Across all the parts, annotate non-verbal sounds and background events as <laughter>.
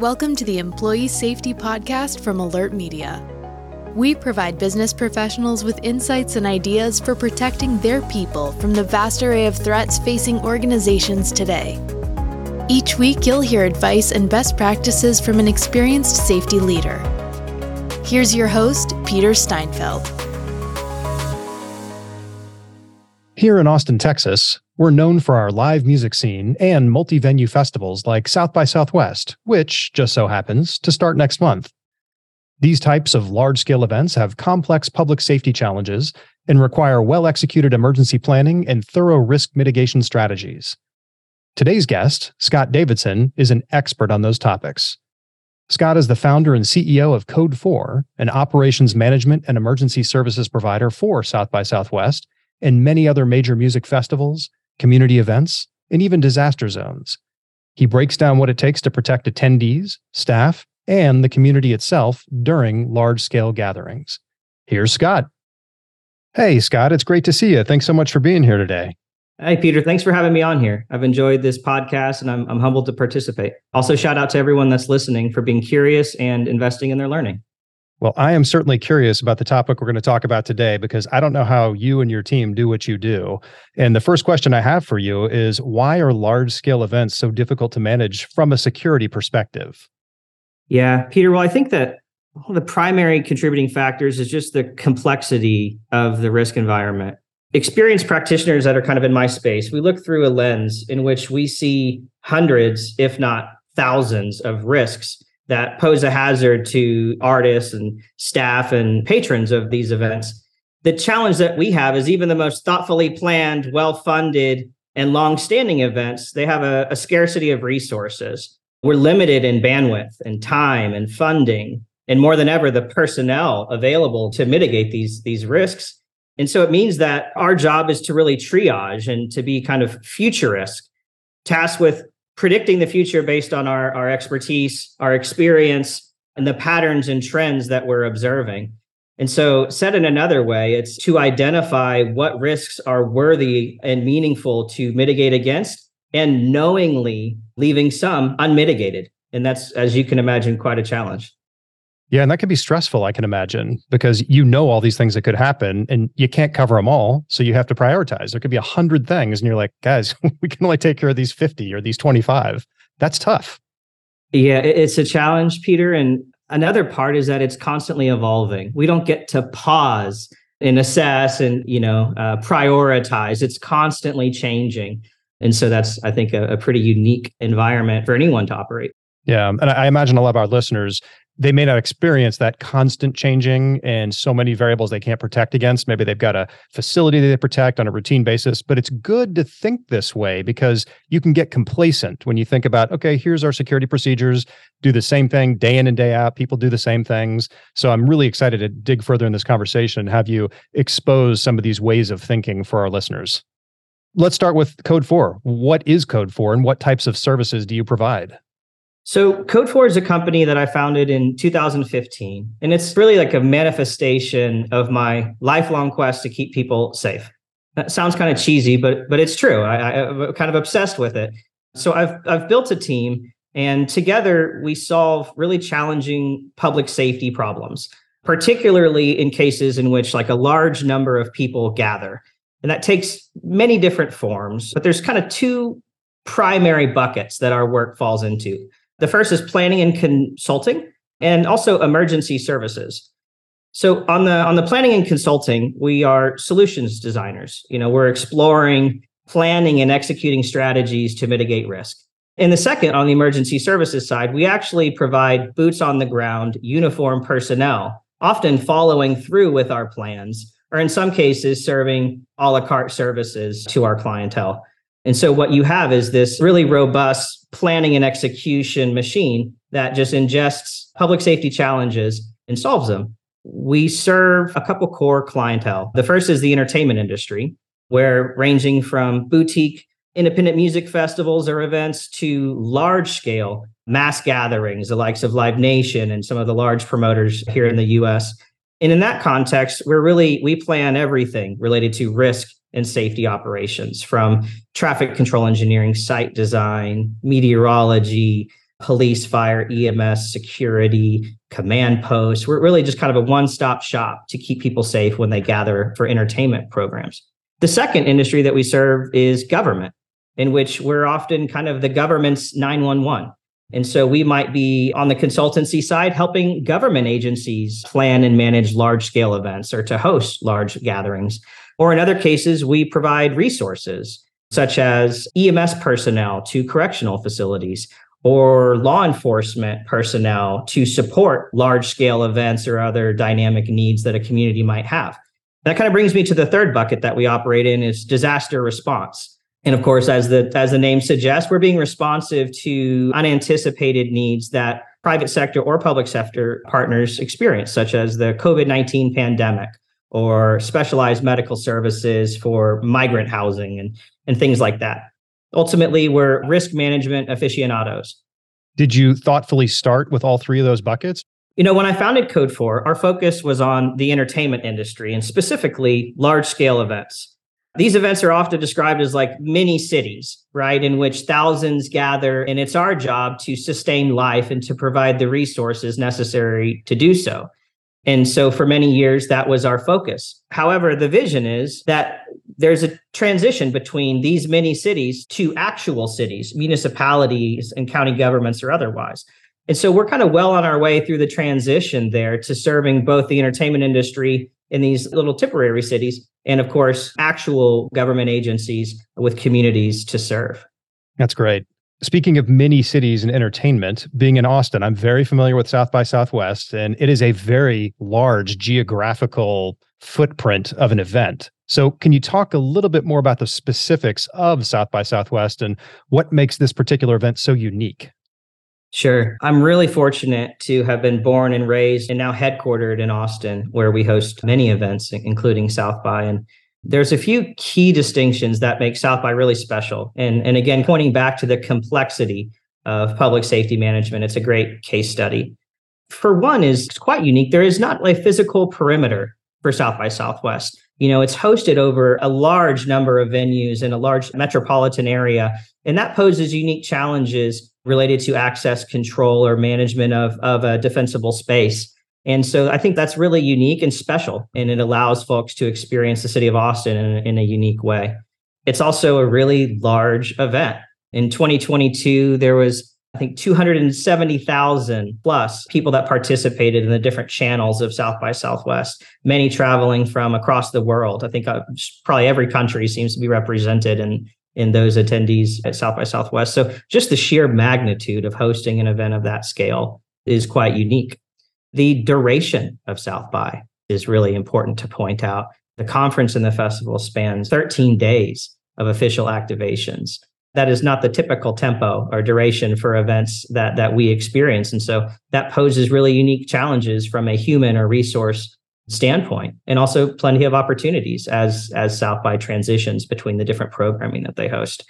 Welcome to the Employee Safety Podcast from AlertMedia. We provide business professionals with insights and ideas for protecting their people from the vast array of threats facing organizations today. Each week, you'll hear advice and best practices from an experienced safety leader. Here's your host, Peter Steinfeld. Here in Austin, Texas, we're known for our live music scene and multi venue festivals like South by Southwest, which just so happens to start next month. These types of large scale events have complex public safety challenges and require well executed emergency planning and thorough risk mitigation strategies. Today's guest, Scott Davidson, is an expert on those topics. Scott is the founder and CEO of Code 4, an operations management and emergency services provider for South by Southwest and many other major music festivals, community events, and even disaster zones. He breaks down what it takes to protect attendees, staff, and the community itself during large scale gatherings. Here's Scott. Hey, Scott, it's great to see you. Thanks so much for being here today. Hey, Peter, thanks for having me on here. I've enjoyed this podcast and I'm, I'm humbled to participate. Also, shout out to everyone that's listening for being curious and investing in their learning. Well, I am certainly curious about the topic we're going to talk about today because I don't know how you and your team do what you do. And the first question I have for you is why are large scale events so difficult to manage from a security perspective? Yeah, Peter, well, I think that the primary contributing factors is just the complexity of the risk environment. Experienced practitioners that are kind of in my space, we look through a lens in which we see hundreds, if not thousands, of risks that pose a hazard to artists and staff and patrons of these events. The challenge that we have is even the most thoughtfully planned, well funded, and long standing events, they have a, a, scarcity of resources. We're limited in bandwidth and time and funding, and more than ever, the personnel available to mitigate these, these risks. And so it means that our job is to really triage and to be kind of futurist, tasked with predicting the future based on our, our expertise, our experience, and the patterns and trends that we're observing. And so, said in another way, it's to identify what risks are worthy and meaningful to mitigate against, and knowingly leaving some unmitigated. And that's, as you can imagine, quite a challenge. Yeah, and that can be stressful, I can imagine, because you know all these things that could happen and you can't cover them all. So you have to prioritize. There could be a hundred things, and you're like, guys, <laughs> we can only take care of these 50 or these 25. That's tough. Yeah, it's a challenge, Peter. And another part is that it's constantly evolving. We don't get to pause and assess and you know uh, prioritize. It's constantly changing, and so that's I think a, a pretty unique environment for anyone to operate. Yeah, and I imagine a lot of our listeners they may not experience that constant changing and so many variables they can't protect against. Maybe they've got a facility that they protect on a routine basis, but it's good to think this way because you can get complacent when you think about, okay, here's our security procedures, do the same thing day in and day out. People do the same things. So I'm really excited to dig further in this conversation and have you expose some of these ways of thinking for our listeners. Let's start with Code 4. What is Code 4 and what types of services do you provide? So, Code 4 is a company that I founded in 2015, and it's really like a manifestation of my lifelong quest to keep people safe. That sounds kind of cheesy, but but it's true. I, I'm kind of obsessed with it. So, I've I've built a team, and together we solve really challenging public safety problems, particularly in cases in which like a large number of people gather, and that takes many different forms. But there's kind of two primary buckets that our work falls into. The first is planning and consulting and also emergency services. So on the on the planning and consulting, we are solutions designers. You know, we're exploring planning and executing strategies to mitigate risk. In the second, on the emergency services side, we actually provide boots on the ground, uniform personnel, often following through with our plans, or in some cases, serving a la carte services to our clientele. And so what you have is this really robust planning and execution machine that just ingests public safety challenges and solves them. We serve a couple core clientele. The first is the entertainment industry, where ranging from boutique independent music festivals or events to large scale mass gatherings, the likes of Live Nation and some of the large promoters here in the US. And in that context, we're really, we plan everything related to risk and safety operations from traffic control engineering, site design, meteorology, police, fire, EMS, security, command posts. We're really just kind of a one stop shop to keep people safe when they gather for entertainment programs. The second industry that we serve is government, in which we're often kind of the government's 911. And so we might be on the consultancy side helping government agencies plan and manage large scale events or to host large gatherings. Or in other cases, we provide resources such as EMS personnel to correctional facilities or law enforcement personnel to support large scale events or other dynamic needs that a community might have. That kind of brings me to the third bucket that we operate in is disaster response. And of course, as the as the name suggests, we're being responsive to unanticipated needs that private sector or public sector partners experience, such as the COVID-19 pandemic or specialized medical services for migrant housing and, and things like that. Ultimately, we're risk management aficionados. Did you thoughtfully start with all three of those buckets? You know, when I founded Code 4, our focus was on the entertainment industry and specifically large scale events. These events are often described as like mini cities, right? In which thousands gather, and it's our job to sustain life and to provide the resources necessary to do so. And so for many years, that was our focus. However, the vision is that there's a transition between these mini cities to actual cities, municipalities, and county governments or otherwise. And so we're kind of well on our way through the transition there to serving both the entertainment industry in these little temporary cities and, of course, actual government agencies with communities to serve. That's great. Speaking of mini cities and entertainment, being in Austin, I'm very familiar with South by Southwest, and it is a very large geographical footprint of an event. So, can you talk a little bit more about the specifics of South by Southwest and what makes this particular event so unique? Sure. I'm really fortunate to have been born and raised and now headquartered in Austin, where we host many events, including South by. And there's a few key distinctions that make South by really special. And, and again, pointing back to the complexity of public safety management, it's a great case study. For one, is it's quite unique. There is not a physical perimeter for South by Southwest. You know, it's hosted over a large number of venues in a large metropolitan area, and that poses unique challenges related to access control or management of, of a defensible space. And so I think that's really unique and special, and it allows folks to experience the city of Austin in, in a unique way. It's also a really large event. In 2022, there was, I think, 270,000 plus people that participated in the different channels of South by Southwest, many traveling from across the world. I think uh, probably every country seems to be represented in, in those attendees at South by Southwest. So just the sheer magnitude of hosting an event of that scale is quite unique. The duration of South by is really important to point out. The conference and the festival spans 13 days of official activations. That is not the typical tempo or duration for events that, that we experience. And so that poses really unique challenges from a human or resource standpoint and also plenty of opportunities as as south by transitions between the different programming that they host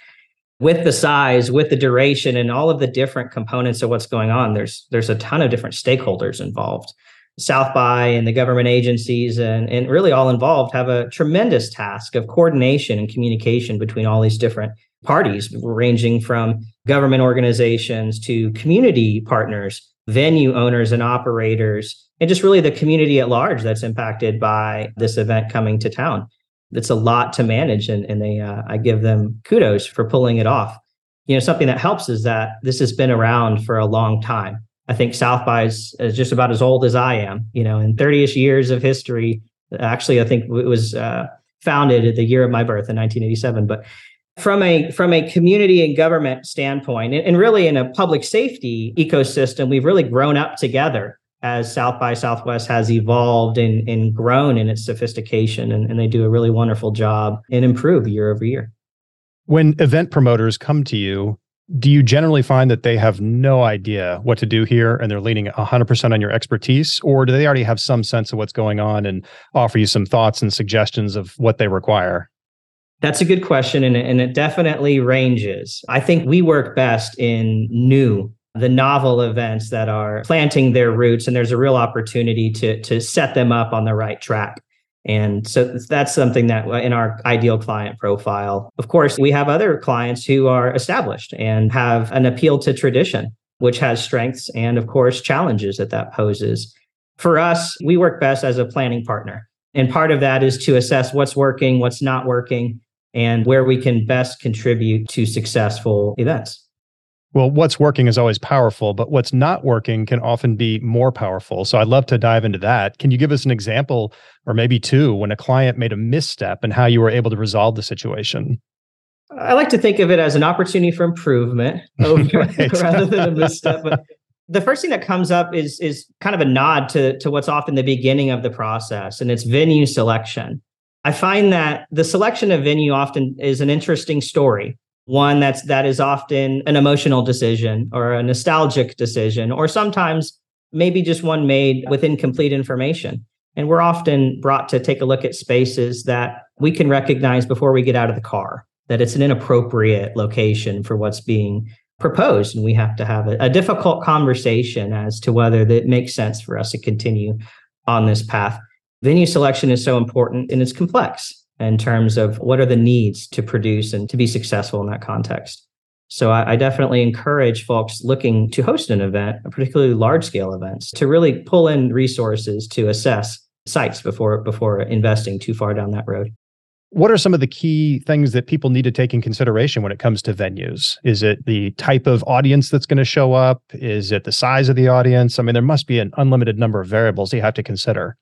with the size, with the duration, and all of the different components of what's going on, there's there's a ton of different stakeholders involved. South by and the government agencies and, and really all involved have a tremendous task of coordination and communication between all these different parties, ranging from government organizations to community partners, venue owners and operators, and just really the community at large that's impacted by this event coming to town it's a lot to manage and, and they uh, i give them kudos for pulling it off. You know something that helps is that this has been around for a long time. I think south by is, is just about as old as i am you know in 30ish years of history. Actually i think it was uh, founded at the year of my birth in 1987 but from a from a community and government standpoint and, and really in a public safety ecosystem we've really grown up together as South by Southwest has evolved and, and grown in its sophistication, and, and they do a really wonderful job and improve year over year. When event promoters come to you, do you generally find that they have no idea what to do here and they're leaning 100% on your expertise? Or do they already have some sense of what's going on and offer you some thoughts and suggestions of what they require? That's a good question, and, and it definitely ranges. I think we work best in new the novel events that are planting their roots and there's a real opportunity to to set them up on the right track and so that's something that uh, in our ideal client profile of course we have other clients who are established and have an appeal to tradition which has strengths and, of course, challenges that that poses. For us, we work best as a planning partner. And part of that is to assess what's working, what's not working, and where we can best contribute to successful events. Well, what's working is always powerful, but what's not working can often be more powerful. So I'd love to dive into that. Can you give us an example or maybe two when a client made a misstep and how you were able to resolve the situation? I like to think of it as an opportunity for improvement <laughs> <laughs> rather than a misstep. But the first thing that comes up is is kind of a nod to, to what's often the beginning of the process, and it's venue selection. I find that the selection of venue often is an interesting story one that's that is often an emotional decision or a nostalgic decision or sometimes maybe just one made with incomplete information. And we're often brought to take a look at spaces that we can recognize before we get out of the car that it's an inappropriate location for what's being proposed. And we have to have a, a difficult conversation as to whether it makes sense for us to continue on this path. Venue selection is so important and it's complex in terms of what are the needs to produce and to be successful in that context. So I, I, definitely encourage folks looking to host an event, particularly large scale events, to really pull in resources to assess sites before before investing too far down that road. What are some of the key things that people need to take in consideration when it comes to venues? Is it the type of audience that's going to show up? Is it the size of the audience? I mean, there must be an unlimited number of variables you have to consider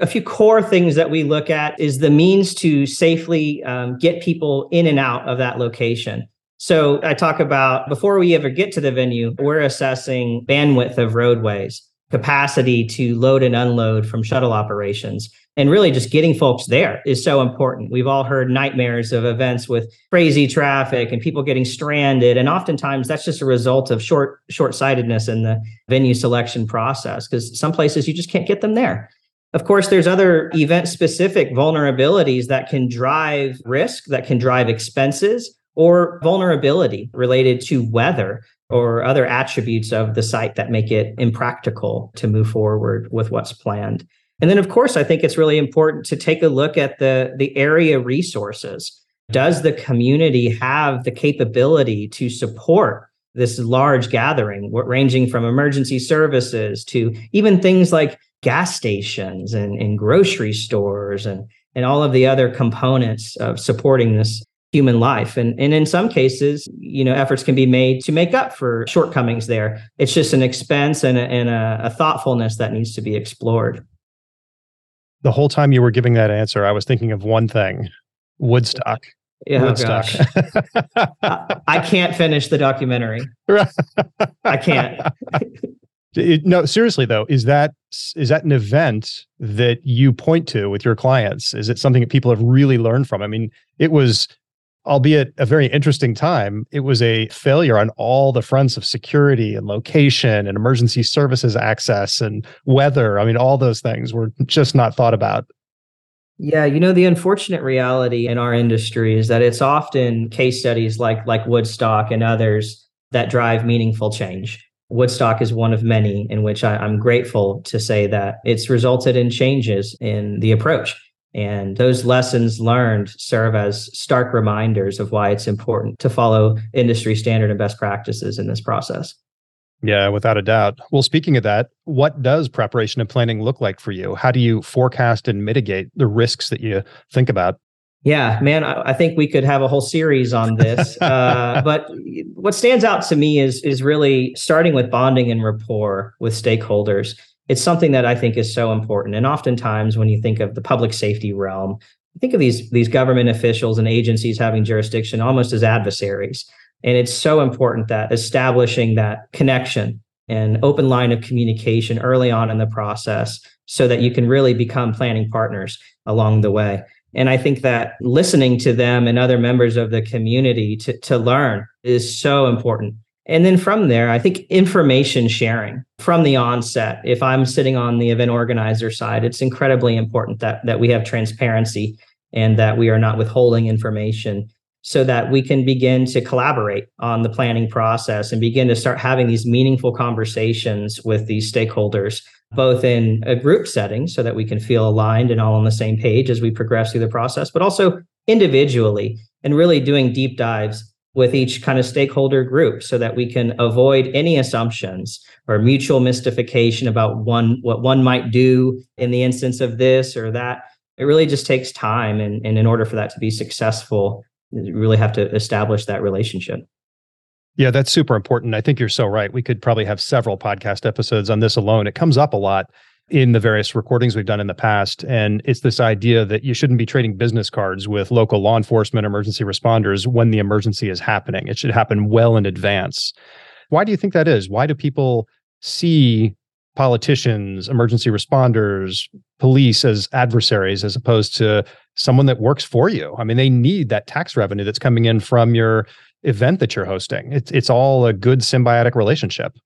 a few core things that we look at is the means to safely um, get people in and out of that location. So I talk about before we ever get to the venue, we're assessing bandwidth of roadways, capacity to load and unload from shuttle operations. And really just getting folks there is so important. We've all heard nightmares of events with crazy traffic and people getting stranded. And oftentimes that's just a result of short short-sightedness in the venue selection process because some places you just can't get them there. Of course, there's other event specific vulnerabilities that can drive risk, that can drive expenses, or vulnerability related to weather or other attributes of the site that make it impractical to move forward with what's planned. And then, of course, I think it's really important to take a look at the, the area resources. Does the community have the capability to support this large gathering, ranging from emergency services to even things like gas stations and, and grocery stores and, and all of the other components of supporting this human life. And, and in some cases, you know, efforts can be made to make up for shortcomings there. It's just an expense and a, and a, a thoughtfulness that needs to be explored. The whole time you were giving that answer, I was thinking of one thing Woodstock. Yeah, oh Woodstock. I, I can't finish the documentary. <laughs> I can't. <laughs> It, no, seriously though, is that is that an event that you point to with your clients? Is it something that people have really learned from? I mean, it was, albeit a very interesting time, it was a failure on all the fronts of security and location and emergency services access and weather. I mean, all those things were just not thought about. Yeah, you know the unfortunate reality in our industry is that it's often case studies like like Woodstock and others that drive meaningful change Woodstock is one of many in which I, am grateful to say that it's resulted in changes in the approach. And those lessons learned serve as stark reminders of why it's important to follow industry standard and best practices in this process. Yeah, without a doubt. Well, speaking of that, what does preparation and planning look like for you? How do you forecast and mitigate the risks that you think about? Yeah, man, I, I, think we could have a whole series on this. <laughs> Uh, but what stands out to me is is really starting with bonding and rapport with stakeholders. It's something that I think is so important. And oftentimes, when you think of the public safety realm, think of these these government officials and agencies having jurisdiction almost as adversaries. And it's so important that establishing that connection and open line of communication early on in the process so that you can really become planning partners along the way. And I think that listening to them and other members of the community to, to learn is so important. And then from there, I think information sharing from the onset. If I'm sitting on the event organizer side, it's incredibly important that, that we have transparency and that we are not withholding information so that we can begin to collaborate on the planning process and begin to start having these meaningful conversations with these stakeholders both in a group setting so that we can feel aligned and all on the same page as we progress through the process, but also individually and really doing deep dives with each kind of stakeholder group so that we can avoid any assumptions or mutual mystification about one what one might do in the instance of this or that. It really just takes time and, and in order for that to be successful you really have to establish that relationship yeah, that's super important. I think you're so right. We could probably have several podcast episodes on this alone. It comes up a lot in the various recordings we've done in the past. And it's this idea that you shouldn't be trading business cards with local law enforcement, emergency responders when the emergency is happening. It should happen well in advance. Why do you think that is? Why do people see politicians, emergency responders, police as adversaries as opposed to someone that works for you? I mean, they need that tax revenue that's coming in from your event that you're hosting. It's it's all a good symbiotic relationship.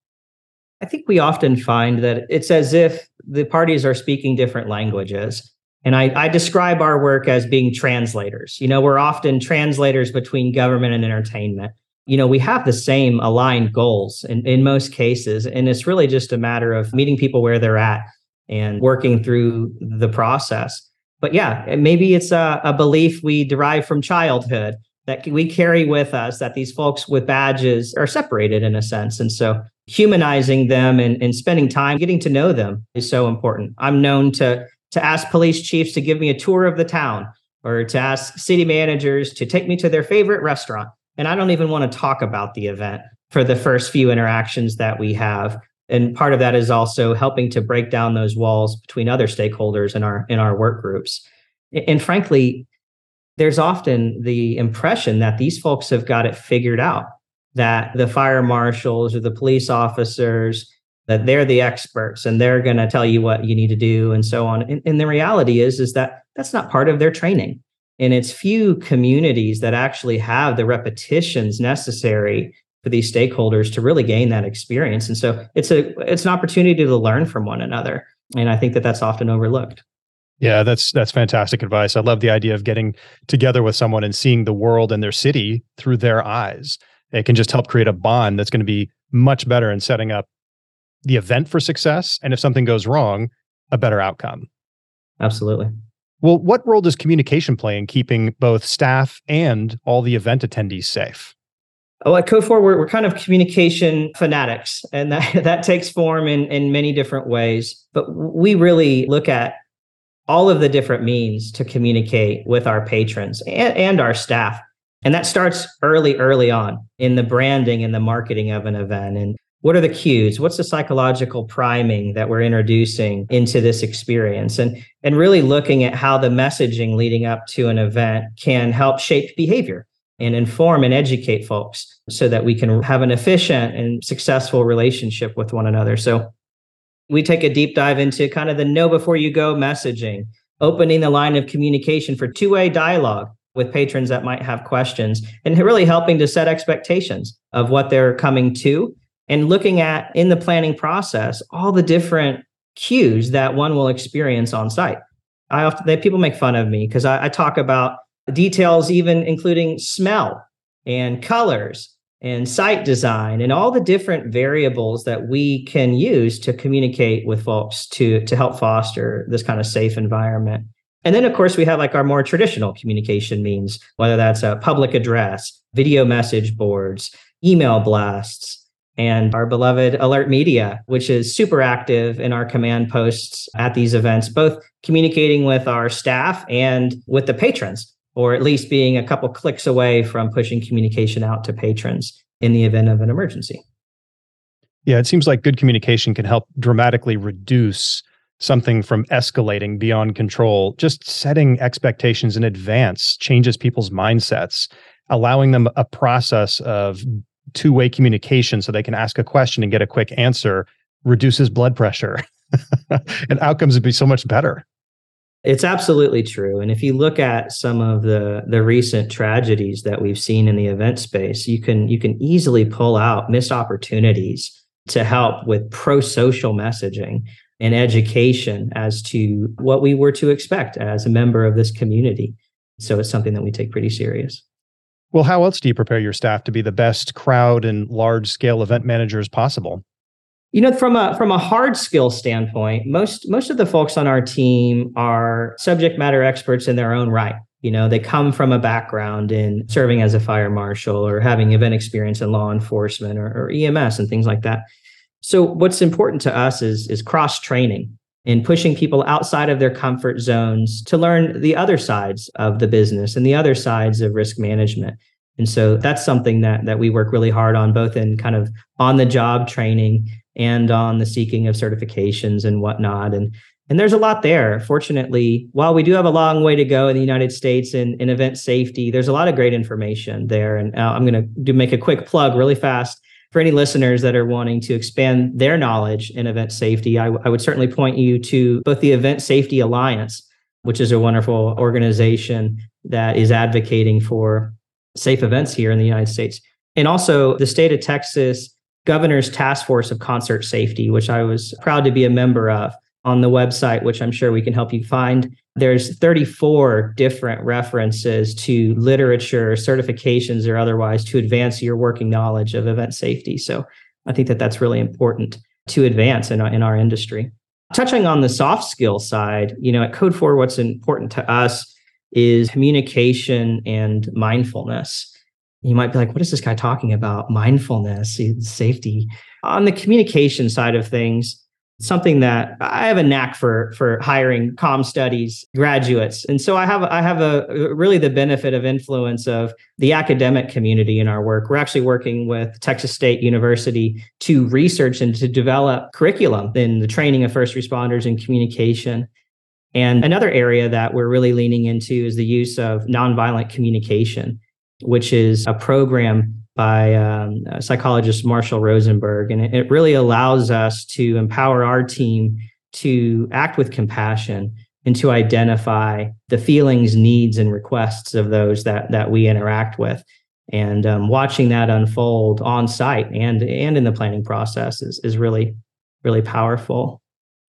I think we often find that it's as if the parties are speaking different languages. And I, I, describe our work as being translators. You know, we're often translators between government and entertainment. You know, we have the same aligned goals in, in most cases. And it's really just a matter of meeting people where they're at and working through the process. But yeah, maybe it's a, a belief we derive from childhood that we carry with us that these folks with badges are separated in a sense. And so humanizing them and, and spending time getting to know them is so important. I'm known to to ask police chiefs to give me a tour of the town or to ask city managers to take me to their favorite restaurant. And I don't even want to talk about the event for the first few interactions that we have. And part of that is also helping to break down those walls between other stakeholders in our in our work groups. And frankly, there's often the impression that these folks have got it figured out that the fire marshals or the police officers that they're the experts and they're going to tell you what you need to do and so on. And, and the reality is is that that's not part of their training. And it's few communities that actually have the repetitions necessary for these stakeholders to really gain that experience. And so it's a it's an opportunity to learn from one another. And i think that that's often overlooked yeah, that's that's fantastic advice. I love the idea of getting together with someone and seeing the world and their city through their eyes. It can just help create a bond that's going to be much better in setting up the event for success and if something goes wrong, a better outcome. Absolutely. Well, what role does communication play in keeping both staff and all the event attendees safe? Oh, at 4, we're, we're kind of communication fanatics, and <laughs> that, that takes form in, in many different ways. But we really look at all of the different means to communicate with our patrons and, and our staff. And that starts early, early on in the branding and the marketing of an event. And what are the cues? What's the psychological priming that we're introducing into this experience? And, and really looking at how the messaging leading up to an event can help shape behavior and inform and educate folks so that we can have an efficient and successful relationship with one another. So we take a deep dive into kind of the know before you go messaging, opening the line of communication for two way dialogue with patrons that might have questions, and really helping to set expectations of what they're coming to and looking at in the planning process all the different cues that one will experience on site. I often they, people make fun of me because I, I talk about details, even including smell and colors and site design and all the different variables that we can use to communicate with folks to to help foster this kind of safe environment. And then of course we have like our more traditional communication means whether that's a public address video message boards email blasts and our beloved AlertMedia which is super active in our command posts at these events both communicating with our staff and with the patrons or at least being a couple clicks away from pushing communication out to patrons in the event of an emergency. Yeah, it seems like good communication can help dramatically reduce something from escalating beyond control. Just setting expectations in advance changes people's mindsets, allowing them a process of two way communication so they can ask a question and get a quick answer reduces blood pressure <laughs> and outcomes would be so much better. It's absolutely true. And if you look at some of the the recent tragedies that we've seen in the event space, you can you can easily pull out missed opportunities to help with pro-social messaging and education as to what we were to expect as a member of this community. So it's something that we take pretty serious. Well, how else do you prepare your staff to be the best crowd and large scale event managers possible? You know, from a from a hard skill standpoint, most most of the folks on our team are subject matter experts in their own right. You know, they come from a background in serving as a fire marshal or having event experience in law enforcement or, or EMS and things like that. So what's important to us is is cross training and pushing people outside of their comfort zones to learn the other sides of the business and the other sides of risk management. And so that's something that that we work really hard on, both in kind of on the job training and on the seeking of certifications and whatnot. And and there's a lot there. Fortunately, while we do have a long way to go in the United States in, in event safety, there's a lot of great information there. And uh, I'm going to do make a quick plug really fast for any listeners that are wanting to expand their knowledge in event safety. I, I would certainly point you to both the Event Safety Alliance, which is a wonderful organization that is advocating for safe events here in the United States. And also the state of Texas Governor's Task Force of Concert Safety, which I was proud to be a member of on the website, which I'm sure we can help you find. There's 34 different references to literature, certifications, or otherwise to advance your working knowledge of event safety. So I think that that's really important to advance in our, in our industry. Touching on the soft skill side, you know, at Code 4, what's important to us is communication and mindfulness. You might be like, what is this guy talking about? Mindfulness, safety. On the communication side of things, something that I have a knack for for hiring com studies graduates. And so I have I have a really the benefit of influence of the academic community in our work. We're actually working with Texas State University to research and to develop curriculum in the training of first responders in communication. And another area that we're really leaning into is the use of nonviolent communication, which is a program by um, psychologist Marshall Rosenberg. And it, really allows us to empower our team to act with compassion and to identify the feelings, needs, and requests of those that that we interact with. And um, watching that unfold on site and and in the planning process is is really really powerful.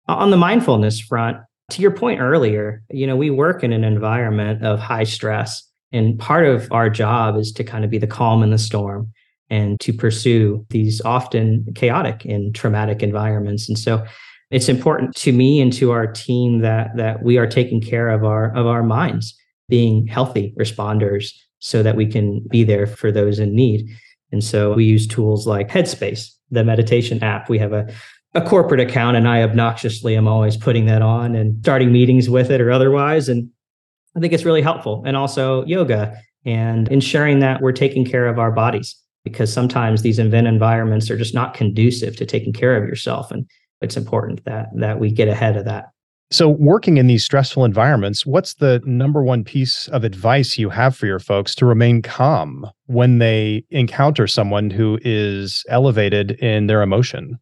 On the mindfulness front, to your point earlier, you know, we work in an environment of high stress and part of our job is to kind of be the calm in the storm and to pursue these often chaotic and traumatic environments. And so it's important to me and to our team that that we are taking care of our of our minds, being healthy responders so that we can be there for those in need. And so we use tools like Headspace, the meditation app. We have a a corporate account and I obnoxiously am always putting that on and starting meetings with it or otherwise. And I think it's really helpful. And also yoga and ensuring that we're taking care of our bodies because sometimes these event environments are just not conducive to taking care of yourself. And it's important that that we get ahead of that. So, working in these stressful environments, what's the number one piece of advice you have for your folks to remain calm when they encounter someone who is elevated in their emotion?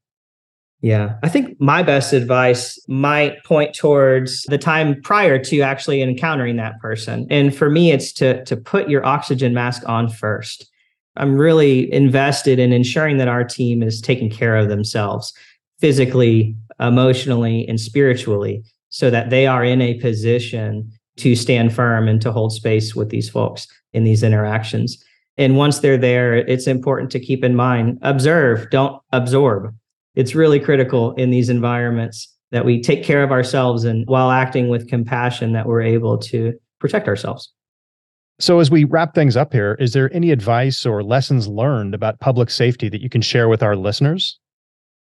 Yeah. I think my best advice might point towards the time prior to actually encountering that person. And for me, it's to, to put your oxygen mask on first. I'm really invested in ensuring that our team is taking care of themselves physically, emotionally, and spiritually so that they are in a position to stand firm and to hold space with these folks in these interactions. And once they're there, it's important to keep in mind observe, don't absorb it's really critical in these environments that we take care of ourselves and while acting with compassion that we're able to protect ourselves. So, as we wrap things up here, is there any advice or lessons learned about public safety that you can share with our listeners?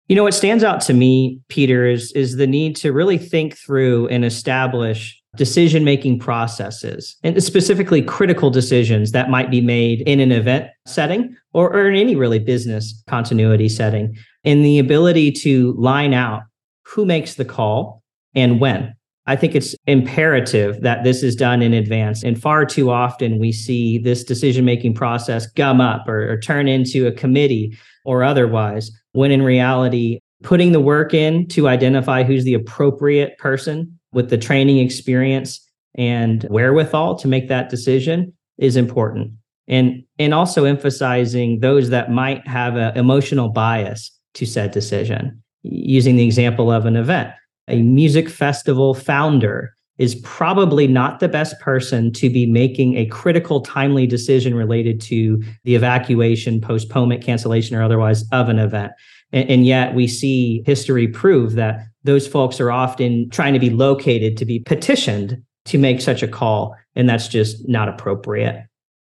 You know, what stands out to me, Peter, is, is the need to really think through and establish decision making processes and specifically critical decisions that might be made in an event setting or, or in any really business continuity setting in the ability to line out who makes the call and when. I think it's imperative that this is done in advance. And far too often we see this decision making process gum up or, or turn into a committee or otherwise, when in reality, putting the work in to identify who's the appropriate person with the training experience and wherewithal to make that decision is important. And, and also emphasizing those that might have an emotional bias to said decision. Using the example of an event, a music festival founder is probably not the best person to be making a critical, timely decision related to the evacuation, postponement, cancellation, or otherwise of an event. And, and, yet we see history prove that those folks are often trying to be located to be petitioned to make such a call. And that's just not appropriate.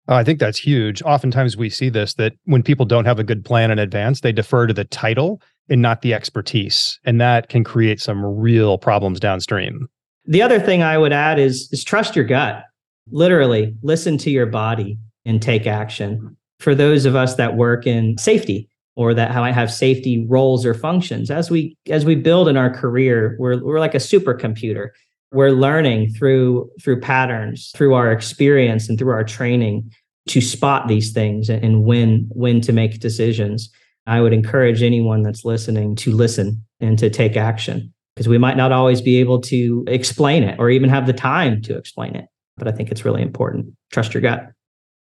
Oh, I think that's huge. Oftentimes we see this that when people don't have a good plan in advance, they defer to the title and not the expertise. And that can create some real problems downstream. The other thing I would add is, is trust your gut. Literally, listen to your body and take action. For those of us that work in safety or that might have safety roles or functions, as we as we build in our career, we're we're like a supercomputer. We're learning through through patterns, through our experience and through our training to spot these things and when when to make decisions. I would encourage anyone that's listening to listen and to take action because we might not always be able to explain it or even have the time to explain it. But I think it's really important. Trust your gut.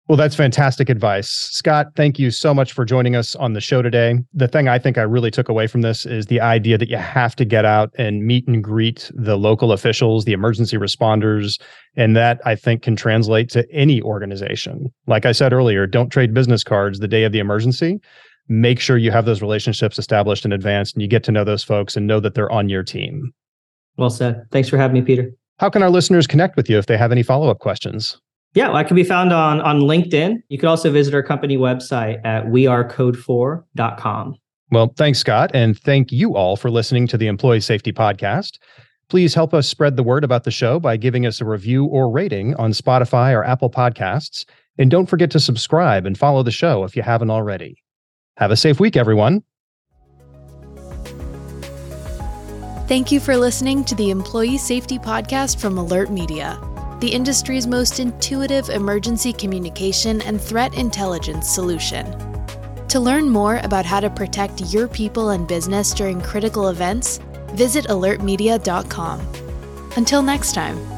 Well, that's fantastic advice. Scott, thank you so much for joining us on the show today. The thing I think I really took away from this is the idea that you have to get out and meet and greet the local officials, the emergency responders. And that I think can translate to any organization. Like I said earlier, don't trade business cards the day of the emergency. Make sure you have those relationships established in advance and you get to know those folks and know that they're on your team. Well said. Thanks for having me, Peter. How can our listeners connect with you if they have any follow up questions? Yeah, well, I can be found on on LinkedIn. You could also visit our company website at wearecode4.com. Well, thanks, Scott, and thank you all for listening to the Employee Safety Podcast. Please help us spread the word about the show by giving us a review or rating on Spotify or Apple Podcasts. And don't forget to subscribe and follow the show if you haven't already. Have a safe week, everyone. Thank you for listening to the Employee Safety Podcast from AlertMedia the industry's most intuitive emergency communication and threat intelligence solution. To learn more about how to protect your people and business during critical events, visit alertmedia.com. Until next time.